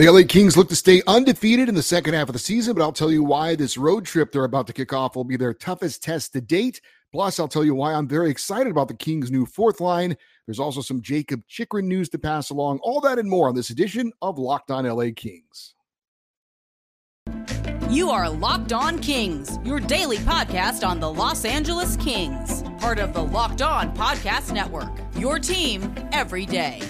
The LA Kings look to stay undefeated in the second half of the season, but I'll tell you why this road trip they're about to kick off will be their toughest test to date. Plus, I'll tell you why I'm very excited about the Kings' new fourth line. There's also some Jakob Chychrun news to pass along. All that and more on this edition of Locked On LA Kings. You are Locked On Kings, your daily podcast on the Los Angeles Kings, part of the Locked On Podcast Network. Your team every day.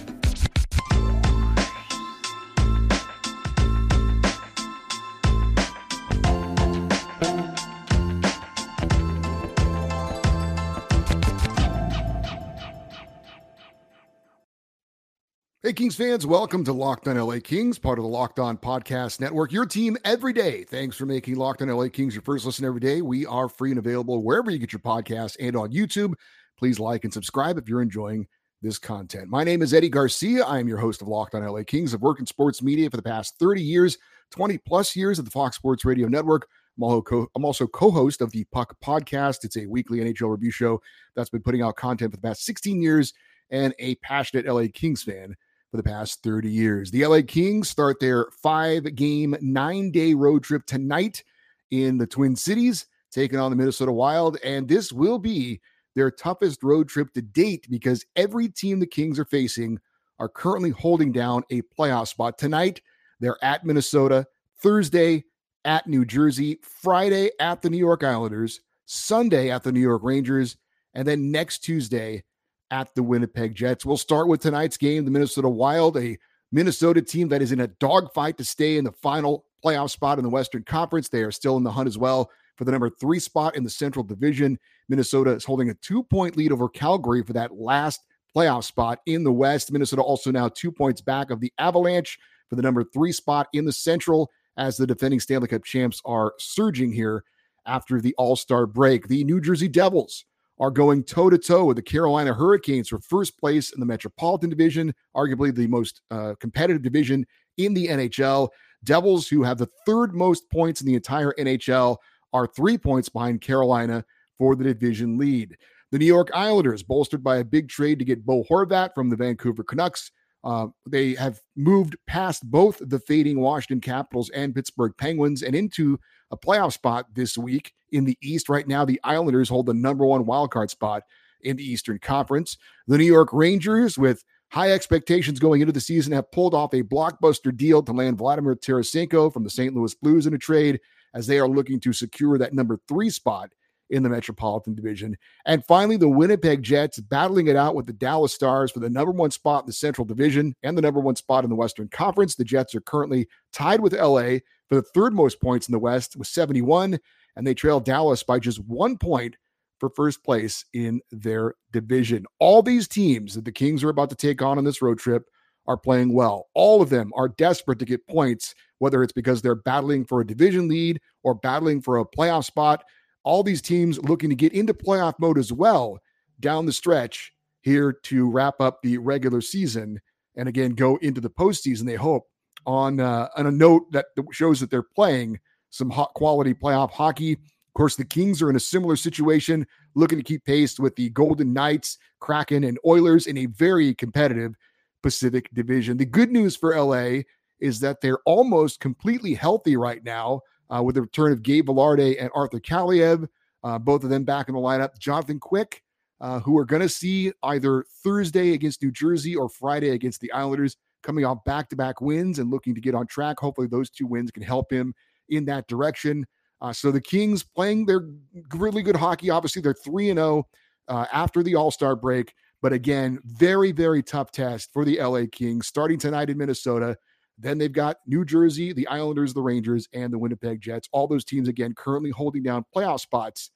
Hey, Kings fans, welcome to Locked on LA Kings, part of the Locked On Podcast Network, your team every day. Thanks for making Locked on LA Kings your first listen every day. We are free and available wherever you get your podcasts and on YouTube. Please like and subscribe if you're enjoying this content. My name is Eddie Garcia. I am your host of Locked on LA Kings. I've worked in sports media for the past 30 years, 20 plus years at the Fox Sports Radio Network. I'm also co host of the Puck Podcast. It's a weekly NHL review show that's been putting out content for the past 16 years and a passionate LA Kings fan for the past 30 years. The LA Kings start their five game, nine day road trip tonight in the Twin Cities, taking on the Minnesota Wild. And this will be their toughest road trip to date because every team the Kings are facing are currently holding down a playoff spot. Tonight, they're at Minnesota, Thursday at New Jersey, Friday at the New York Islanders, Sunday at the New York Rangers, and then next Tuesday at the Winnipeg Jets. We'll start with tonight's game, the Minnesota Wild, a Minnesota team that is in a dogfight to stay in the final playoff spot in the Western Conference. They are still in the hunt as well for the number three spot in the Central Division. Minnesota is holding a two point lead over Calgary for that last playoff spot in the West. Minnesota also now two points back of the Avalanche for the number three spot in the Central as the defending Stanley Cup champs are surging here after the All Star break. The New Jersey Devils are going toe to toe with the Carolina Hurricanes for first place in the Metropolitan Division, arguably the most uh, competitive division in the NHL. Devils, who have the third most points in the entire NHL, are three points behind Carolina for the division lead. The New York Islanders, bolstered by a big trade to get Bo Horvat from the Vancouver Canucks, uh, they have moved past both the fading Washington Capitals and Pittsburgh Penguins and into a playoff spot this week in the East. Right now, the Islanders hold the number one wildcard spot in the Eastern Conference. The New York Rangers, with high expectations going into the season, have pulled off a blockbuster deal to land Vladimir Tarasenko from the St. Louis Blues in a trade as they are looking to secure that number three spot in the Metropolitan Division. And finally, the Winnipeg Jets battling it out with the Dallas Stars for the number one spot in the Central Division and the number one spot in the Western Conference. The Jets are currently tied with LA for the third most points in the West with 71, and they trail Dallas by just one point for first place in their division. All these teams that the Kings are about to take on on this road trip are playing well. All of them are desperate to get points, whether it's because they're battling for a division lead or battling for a playoff spot. All these teams looking to get into playoff mode as well down the stretch here to wrap up the regular season and again go into the postseason. They hope on uh, on a note that shows that they're playing some hot quality playoff hockey. Of course, the Kings are in a similar situation, looking to keep pace with the Golden Knights, Kraken, and Oilers in a very competitive Pacific Division. The good news for LA is that they're almost completely healthy right now uh, with the return of Gabe Vilardi and Arthur Kaliyev, uh, both of them back in the lineup. Jonathan Quick, uh, who are going to see either Thursday against New Jersey or Friday against the Islanders coming off back to back wins and looking to get on track. Hopefully, those two wins can help him in that direction. Uh, so the Kings playing their really good hockey. Obviously, they're 3 and 0 uh, after the All Star break. But again, very, very tough test for the LA Kings starting tonight in Minnesota. Then they've got New Jersey, the Islanders, the Rangers, and the Winnipeg Jets. All those teams, again, currently holding down playoff spots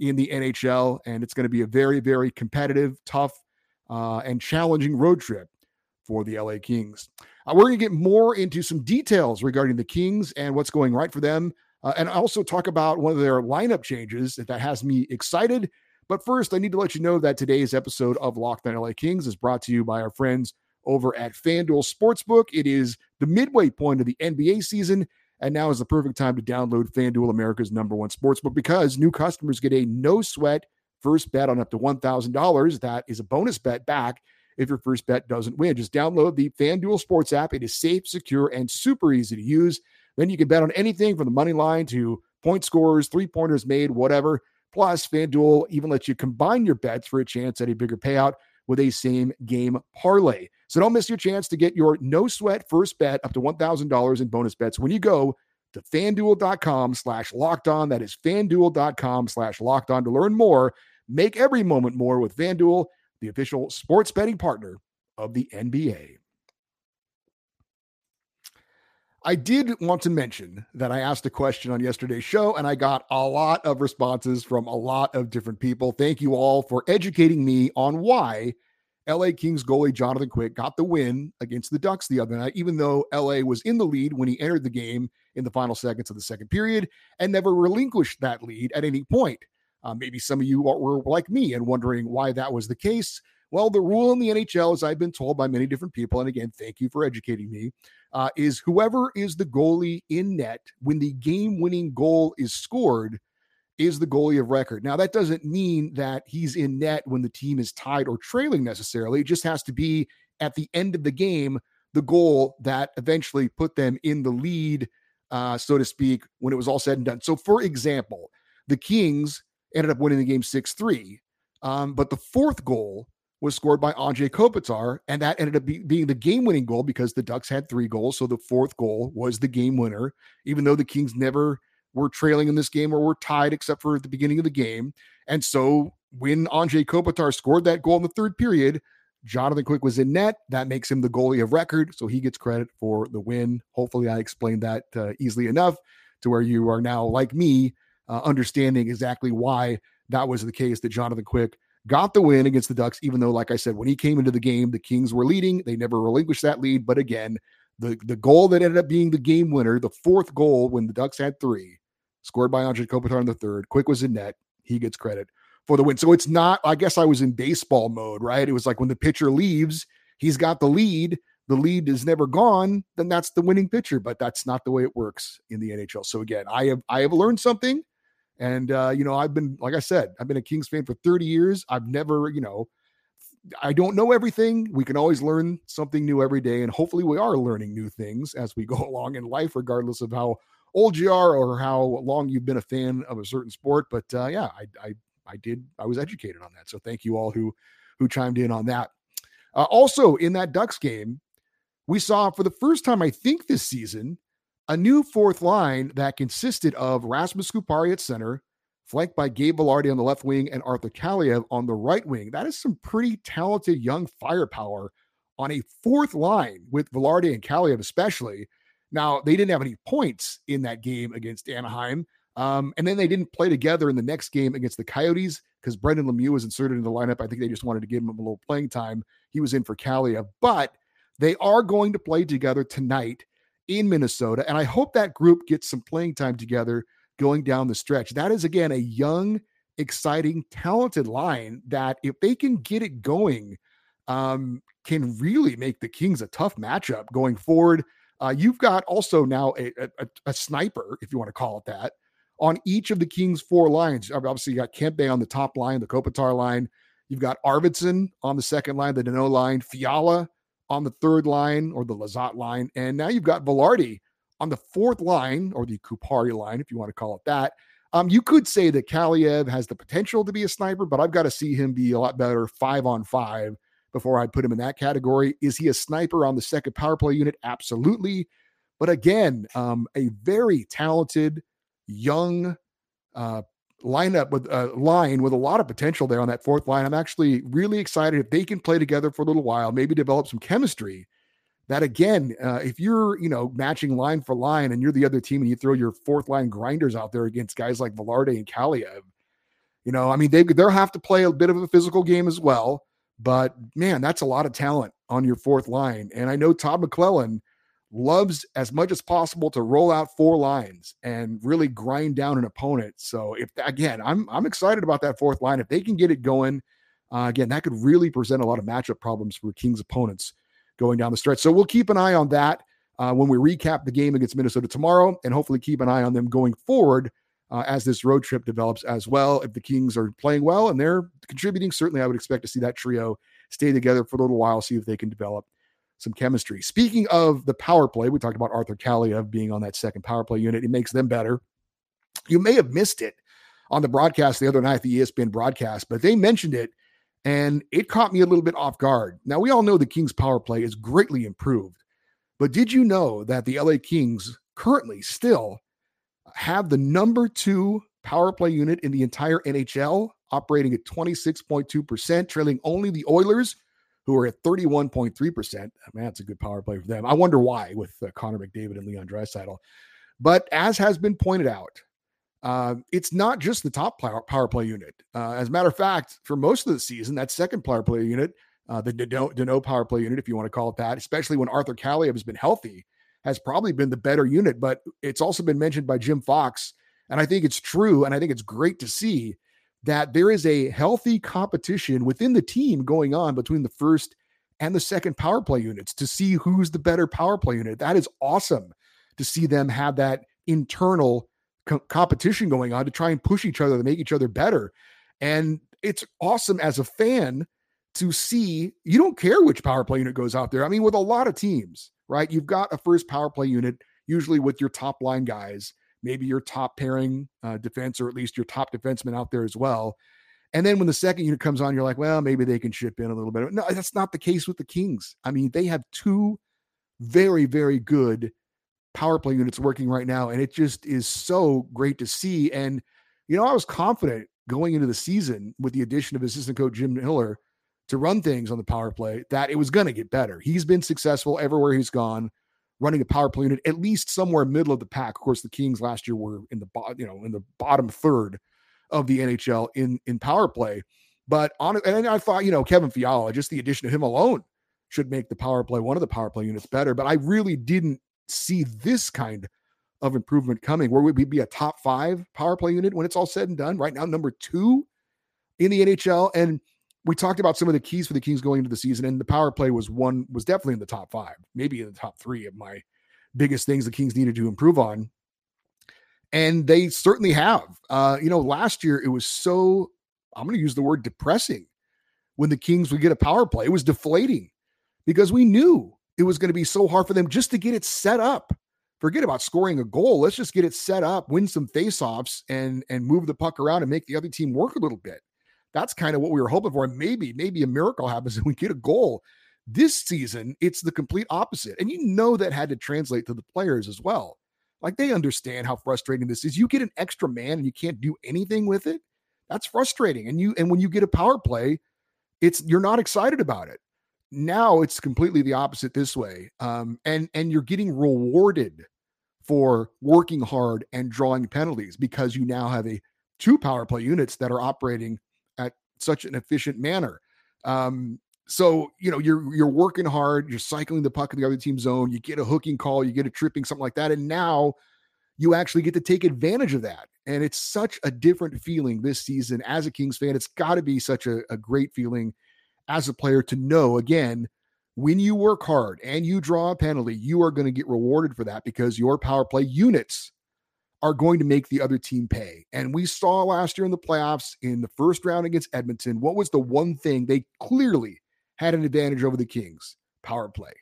in the NHL. And it's going to be a very, very competitive, tough, uh, and challenging road trip for the LA Kings. Uh, we're going to get more into some details regarding the Kings and what's going right for them. Uh, and also talk about one of their lineup changes that has me excited. But first, I need to let you know that today's episode of Locked on LA Kings is brought to you by our friends over at FanDuel Sportsbook. It is the midway point of the NBA season, and now is the perfect time to download FanDuel, America's number one sportsbook, because new customers get a no sweat first bet on up to $1,000. That is a bonus bet back if your first bet doesn't win. Just download the FanDuel Sports app. It is safe, secure, and super easy to use. Then you can bet on anything from the money line to point scores, three pointers made, whatever. Plus, FanDuel even lets you combine your bets for a chance at a bigger payout with a same game parlay. So don't miss your chance to get your no sweat first bet up to $1,000 in bonus bets when you go to fanduel.com slash locked on. That is fanduel.com slash locked on to learn more. Make every moment more with FanDuel, the official sports betting partner of the NBA. I did want to mention that I asked a question on yesterday's show and I got a lot of responses from a lot of different people. Thank you all for educating me on why LA Kings goalie Jonathan Quick got the win against the Ducks the other night, even though LA was in the lead when he entered the game in the final seconds of the second period and never relinquished that lead at any point. Uh, maybe some of you were like me and wondering why that was the case. Well, the rule in the NHL, as I've been told by many different people, and again, thank you for educating me, uh, is whoever is the goalie in net when the game winning goal is scored is the goalie of record. Now, that doesn't mean that he's in net when the team is tied or trailing necessarily. It just has to be at the end of the game, the goal that eventually put them in the lead, uh, so to speak, when it was all said and done. So, for example, the Kings ended up winning the game 6 3. Um, but the fourth goal was scored by Anze Kopitar, and that ended up be, being the game-winning goal because the Ducks had three goals. So the fourth goal was the game winner, even though the Kings never were trailing in this game or were tied except for at the beginning of the game. And so when Anze Kopitar scored that goal in the third period, Jonathan Quick was in net. That makes him the goalie of record, so he gets credit for the win. Hopefully, I explained that uh, easily enough to where you are now, like me, uh, understanding exactly why that was the case that Jonathan Quick got the win against the Ducks, even though, like I said, when he came into the game, the Kings were leading. They never relinquished that lead. But again, the, the goal that ended up being the game winner, the fourth goal when the Ducks had three, scored by Anze Kopitar in the third. Quick was in net. He gets credit for the win. So it's not, I guess I was in baseball mode, right? It was like when the pitcher leaves, he's got the lead. The lead is never gone, then that's the winning pitcher. But that's not the way it works in the NHL. So again, I have I have learned something. And uh, you know, I've been, like I said, I've been a Kings fan for 30 years. I've never, you know, I don't know everything. We can always learn something new every day, and hopefully, we are learning new things as we go along in life, regardless of how old you are or how long you've been a fan of a certain sport. But uh, yeah, I, I, I did, I was educated on that. So thank you all who who chimed in on that. Uh, also, in that Ducks game, we saw for the first time, I think, this season, a new fourth line that consisted of Rasmus Kupari at center, flanked by Gabe Vilardi on the left wing and Arthur Kaliyev on the right wing. That is some pretty talented young firepower on a fourth line with Vilardi and Kaliyev, especially. Now, they didn't have any points in that game against Anaheim. Um, and then they didn't play together in the next game against the Coyotes because Brendan Lemieux was inserted in the lineup. I think they just wanted to give him a little playing time. He was in for Kaliyev, but they are going to play together tonight in Minnesota. And I hope that group gets some playing time together going down the stretch. That is, again, a young, exciting, talented line that if they can get it going, um, can really make the Kings a tough matchup going forward. Uh, you've got also now a, a, a, sniper, if you want to call it that, on each of the Kings' four lines. Obviously, you got Kempe on the top line, the Kopitar line. You've got Arvidsson on the second line, the Danault line, Fiala on the third line or the Lizotte line. And now you've got Vilardi on the fourth line or the Kupari line, if you want to call it that. Um, you could say that Kaliyev has the potential to be a sniper, but I've got to see him be a lot better five on five before I'd put him in that category. Is he a sniper on the second power play unit? Absolutely. But again, um, a very talented, young uh, lineup with a uh, line with a lot of potential there on that fourth line. I'm actually really excited if they can play together for a little while, maybe develop some chemistry. That again, uh, if you're you know matching line for line and you're the other team and you throw your fourth line grinders out there against guys like Vilardi and Kaliyev, you know, I mean they they'll have to play a bit of a physical game as well. But man, that's a lot of talent on your fourth line. And I know Todd McLellan loves as much as possible to roll out four lines and really grind down an opponent. So if again, I'm I'm excited about that fourth line. If they can get it going, uh, again, that could really present a lot of matchup problems for Kings opponents going down the stretch. So we'll keep an eye on that uh, when we recap the game against Minnesota tomorrow, and hopefully keep an eye on them going forward uh, as this road trip develops as well. If the Kings are playing well and they're contributing, certainly I would expect to see that trio stay together for a little while, see if they can develop some chemistry. Speaking of the power play, we talked about Arthur Kaliyev being on that second power play unit. It makes them better. You may have missed it on the broadcast the other night, the ESPN broadcast, but they mentioned it and it caught me a little bit off guard. Now, we all know the Kings power play is greatly improved, but did you know that the LA Kings currently still have the number two power play unit in the entire NHL, operating at 26.2%, trailing only the Oilers, who are at 31.3%. Man, that's a good power play for them. I wonder why with uh, Connor McDavid and Leon Draisaitl. But as has been pointed out, uh, it's not just the top power, power play unit. Uh, as a matter of fact, for most of the season, that second power play unit, uh, the Danault power play unit, if you want to call it that, especially when Arthur Kaliyev has been healthy, has probably been the better unit. But it's also been mentioned by Jim Fox, and I think it's true, and I think it's great to see that there is a healthy competition within the team going on between the first and the second power play units to see who's the better power play unit. That is awesome to see them have that internal co- competition going on to try and push each other to make each other better. And it's awesome as a fan to see you don't care which power play unit goes out there. I mean, with a lot of teams, right? You've got a first power play unit, usually with your top line guys, maybe your top pairing uh, defense, or at least your top defenseman out there as well. And then when the second unit comes on, you're like, well, maybe they can chip in a little bit. No, that's not the case with the Kings. I mean, they have two very, very good power play units working right now. And it just is so great to see. And, you know, I was confident going into the season with the addition of assistant coach Jim Hiller to run things on the power play that it was going to get better. He's been successful everywhere he's gone running a power play unit at least somewhere middle of the pack. Of course, the Kings last year were in the you know in the bottom third of the NHL in in power play. But on and I thought you know Kevin Fiala, just the addition of him alone should make the power play one of the power play units better. But I really didn't see this kind of improvement coming where we be a top five power play unit when it's all said and done right now number two in the nhl and we talked about some of the keys for the kings going into the season and the power play was one was definitely in the top five maybe in the top three of my biggest things the kings needed to improve on and they certainly have uh you know last year it was so i'm going to use the word depressing when the kings would get a power play it was deflating because we knew it was going to be so hard for them just to get it set up. Forget about scoring a goal. Let's just get it set up, win some faceoffs, and and move the puck around and make the other team work a little bit. That's kind of what we were hoping for. And maybe, maybe a miracle happens and we get a goal. This season, it's the complete opposite. And you know that had to translate to the players as well. Like they understand how frustrating this is. You get an extra man and you can't do anything with it. That's frustrating. And you and when you get a power play, it's you're not excited about it now it's completely the opposite this way um, and and you're getting rewarded for working hard and drawing penalties because you now have a two power play units that are operating at such an efficient manner. Um, so you know you're you're working hard you're cycling the puck in the other team zone you get a hooking call you get a tripping something like that and now you actually get to take advantage of that. And it's such a different feeling this season as a kings fan. It's got to be such a, a great feeling as a player to know again when you work hard and you draw a penalty, you are going to get rewarded for that because your power play units are going to make the other team pay. And we saw last year in the playoffs in the first round against Edmonton, what was the one thing they clearly had an advantage over the Kings? Power play.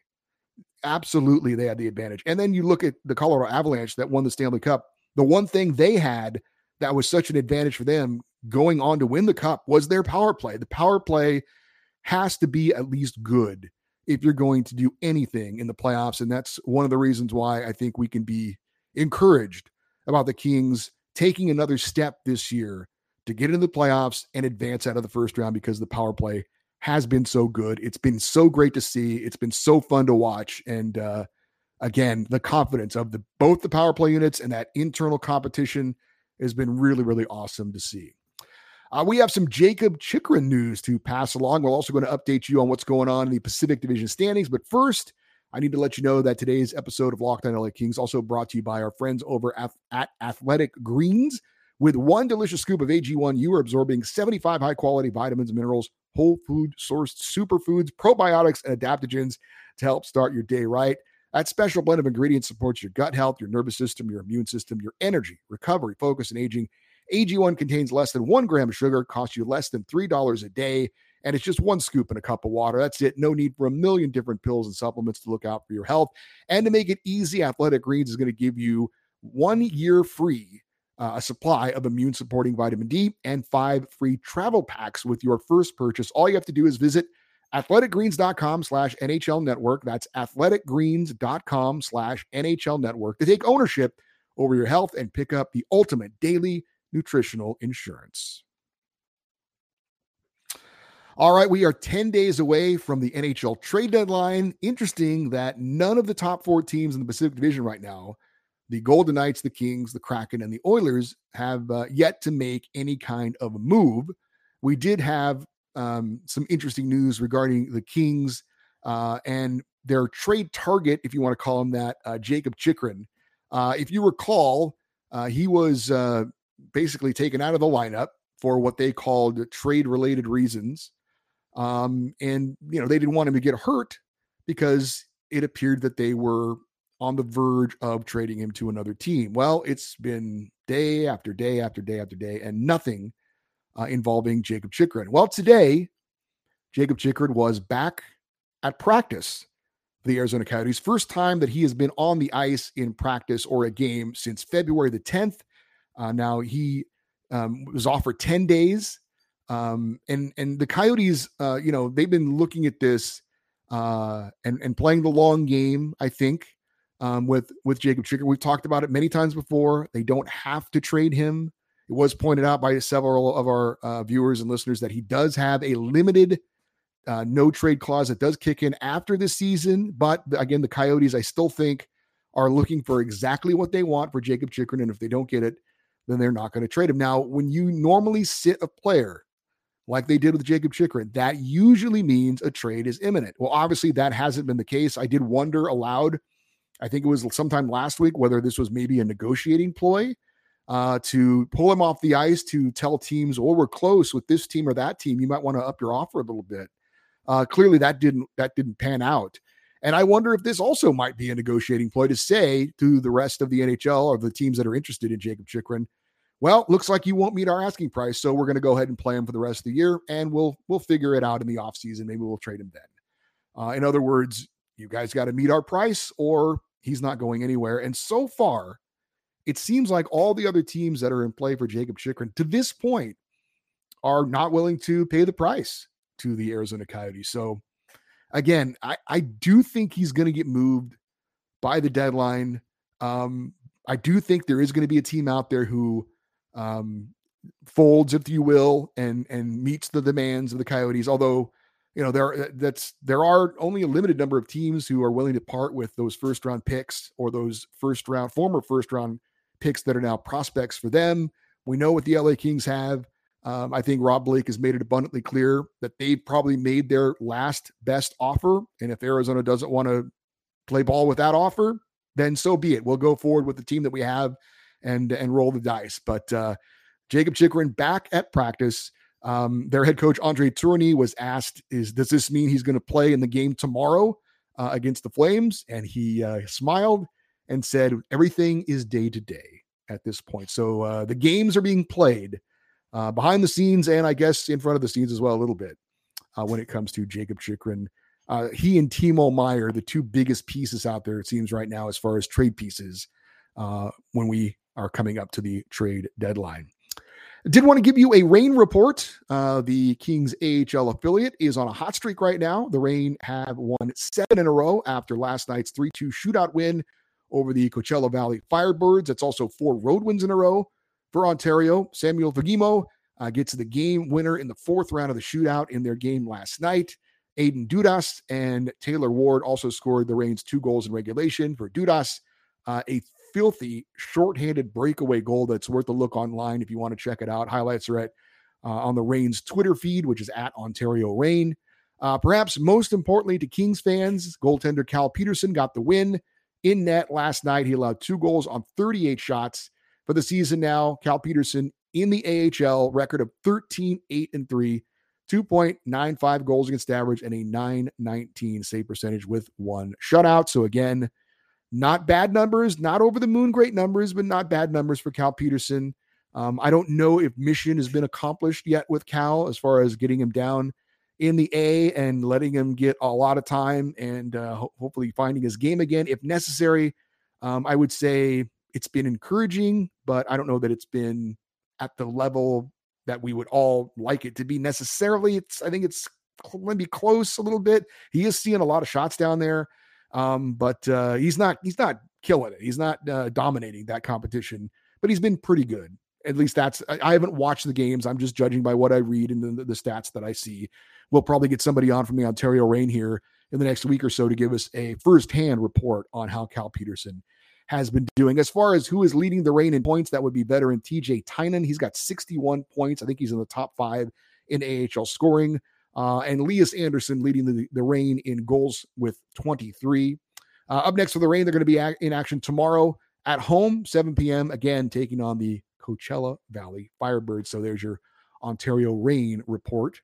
Absolutely, they had the advantage. And then you look at the Colorado Avalanche that won the Stanley Cup. The one thing they had that was such an advantage for them going on to win the cup was their power play. The power play has to be at least good if you're going to do anything in the playoffs. And that's one of the reasons why I think we can be encouraged about the Kings taking another step this year to get into the playoffs and advance out of the first round because the power play has been so good. It's been so great to see. It's been so fun to watch. And uh, again, the confidence of the both the power play units and that internal competition has been really, really awesome to see. Uh, we have some Jakob Chychrun news to pass along. We're also going to update you on what's going on in the Pacific Division standings. But first, I need to let you know that today's episode of Locked On LA Kings also brought to you by our friends over at, at Athletic Greens. With one delicious scoop of AG1, you are absorbing 75 high quality vitamins, minerals, whole food sourced superfoods, probiotics, and adaptogens to help start your day right. That special blend of ingredients supports your gut health, your nervous system, your immune system, your energy, recovery, focus, and aging AG1 contains less than one gram of sugar, costs you less than $3 a day, And it's just one scoop in a cup of water. That's it. No need for a million different pills and supplements to look out for your health. And to make it easy, Athletic Greens is going to give you one year free uh, a supply of immune supporting vitamin D and five free travel packs with your first purchase. All you have to do is visit athleticgreens.com slash NHL network. That's athleticgreens.com slash NHL network to take ownership over your health and pick up the ultimate daily nutritional insurance. All right, we are 10 days away from the NHL trade deadline. Interesting that none of the top four teams in the Pacific Division right now the Golden Knights, the Kings, the Kraken, and the Oilers have uh, yet to make any kind of a move. We did have um, some interesting news regarding the Kings uh, and their trade target, if you want to call him that, uh, Jakob Chychrun. Uh, if you recall, uh, he was uh, basically taken out of the lineup for what they called trade-related reasons, um, and you know they didn't want him to get hurt because it appeared that they were on the verge of trading him to another team. Well, it's been day after day after day after day, and nothing uh, involving Jakob Chychrun. Well, today, Jakob Chychrun was back at practice for the Arizona Coyotes. First time that he has been on the ice in practice or a game since February the 10th. Uh, now, he um, was offered 10 days. Um, and and the Coyotes, uh, you know, they've been looking at this uh, and and playing the long game. I think um, with with Jakob Chychrun. We've talked about it many times before. They don't have to trade him. It was pointed out by several of our uh, viewers and listeners that he does have a limited uh, no trade clause that does kick in after the season. But again, the Coyotes, I still think, are looking for exactly what they want for Jakob Chychrun, and if they don't get it, then they're not going to trade him. Now, when you normally sit a player like they did with Jakob Chychrun, that usually means a trade is imminent. Well, obviously that hasn't been the case. I did wonder aloud I think it was sometime last week whether this was maybe a negotiating ploy uh, to pull him off the ice to tell teams, "Oh, we're close with this team or that team. You might want to up your offer a little bit." Uh, clearly, that didn't that didn't pan out. And I wonder if this also might be a negotiating ploy to say to the rest of the NHL or the teams that are interested in Jakob Chychrun, well, looks like you won't meet our asking price, so we're going to go ahead and play him for the rest of the year, and we'll we'll figure it out in the offseason. Maybe we'll trade him then. Uh, in other words, you guys got to meet our price, or he's not going anywhere. And so far, it seems like all the other teams that are in play for Jakob Chychrun to this point are not willing to pay the price to the Arizona Coyotes. So again, I, I do think he's going to get moved by the deadline. Um, I do think there is going to be a team out there who um, folds, if you will, and and meets the demands of the Coyotes. Although you know there uh, that's there are only a limited number of teams who are willing to part with those first round picks or those first round former first round picks that are now prospects for them. We know what the LA Kings have. Um, I think Rob Blake has made it abundantly clear that they've probably made their last best offer. And if Arizona doesn't want to play ball with that offer, then so be it. We'll go forward with the team that we have and and roll the dice. But uh, Jakob Chychrun back at practice. Um, their head coach Andre Tourigny was asked, "Is does this mean he's going to play in the game tomorrow uh, against the Flames?" And he uh, smiled and said, "Everything is day to day at this point. So uh, the games are being played uh, behind the scenes, and I guess in front of the scenes as well, a little bit uh, when it comes to Jakob Chychrun." Uh, he and Timo Meier, the two biggest pieces out there, it seems right now, as far as trade pieces, when we are coming up to the trade deadline." Did want to give you a Reign report. Uh, the Kings AHL affiliate is on a hot streak right now. The Reign have won seven in a row after last night's 3 2 shootout win over the Coachella Valley Firebirds. That's also four road wins in a row for Ontario. Samuel Fagemo uh, gets the game winner in the fourth round of the shootout in their game last night. Aidan Dudas and Taylor Ward also scored the Reign's two goals in regulation for Dudas. Uh, a filthy shorthanded breakaway goal that's worth a look online if you want to check it out. Highlights are at uh, on the Reign's Twitter feed, which is at Ontario Reign. Uh, perhaps most importantly to Kings fans, goaltender Cal Petersen got the win in net last night. He allowed two goals on 38 shots for the season now. Cal Petersen in the AHL record of 13, 8, and 3, 2.95 goals against average, and a 919 save percentage with one shutout. So again, not bad numbers, not over the moon great numbers, but not bad numbers for Cal Petersen. Um, I don't know if mission has been accomplished yet with Cal as far as getting him down in the A and letting him get a lot of time and uh, ho- hopefully finding his game again if necessary. Um, I would say it's been encouraging, but I don't know that it's been at the level that we would all like it to be necessarily. It's I think it's maybe close a little bit. He is seeing a lot of shots down there, um, but uh, he's not he's not killing it. He's not uh, dominating that competition, but he's been pretty good. At least that's I, haven't watched the games. I'm just judging by what I read and the, the stats that I see. We'll probably get somebody on from the Ontario Reign here in the next week or so to give us a firsthand report on how Cal Petersen has been doing. As far as who is leading the Reign in points, that would be veteran TJ Tynan. He's got 61 points. I think he's in the top five in AHL scoring. Uh, and Lias Andersson leading the, the Reign in goals with 23. Uh, up next for the Reign, they're going to be in action tomorrow at home, 7 p.m. Again, taking on the Coachella Valley Firebirds. So there's your Ontario Reign report.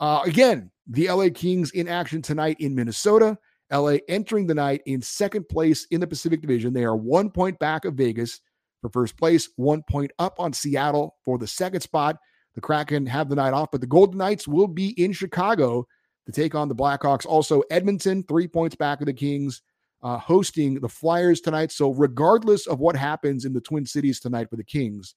Uh, again, the LA Kings in action tonight in Minnesota. LA entering the night in second place in the Pacific Division. They are one point back of Vegas for first place, one point up on Seattle for the second spot. The Kraken have the night off, but the Golden Knights will be in Chicago to take on the Blackhawks. Also, Edmonton, three points back of the Kings, uh, hosting the Flyers tonight. So, regardless of what happens in the Twin Cities tonight for the Kings,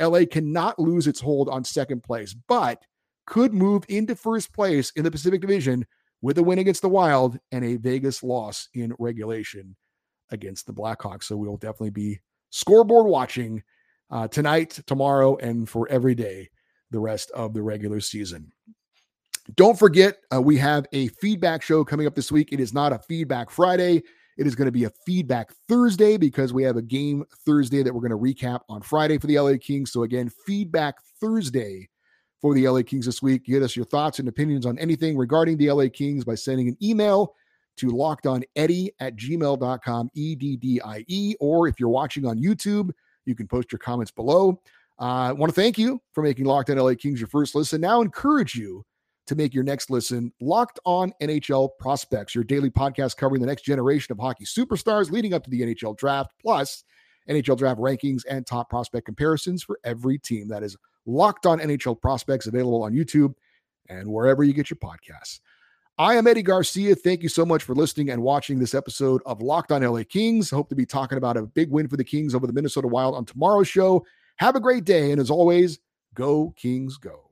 LA cannot lose its hold on second place, but could move into first place in the Pacific Division with a win against the Wild and a Vegas loss in regulation against the Blackhawks. So, we'll definitely be scoreboard watching uh, tonight, tomorrow, and for every day the rest of the regular season. Don't forget, uh, we have a feedback show coming up this week. It is not a feedback Friday. It is going to be a feedback Thursday because we have a game Thursday that we're going to recap on Friday for the LA Kings. So, again, feedback Thursday for the LA Kings this week. Get us your thoughts and opinions on anything regarding the LA Kings by sending an email to lockedoneddie at gmail.com, E D D I E. Or if you're watching on YouTube, you can post your comments below. I uh, want to thank you for making Locked On LA Kings your first listen. Now encourage you to make your next listen Locked On NHL Prospects, your daily podcast covering the next generation of hockey superstars leading up to the NHL draft, plus NHL draft rankings and top prospect comparisons for every team. That is Locked On NHL Prospects, available on YouTube and wherever you get your podcasts. I am Eddie Garcia. Thank you so much for listening and watching this episode of Locked On LA Kings. Hope to be talking about a big win for the Kings over the Minnesota Wild on tomorrow's show. Have a great day. And as always, go Kings, go.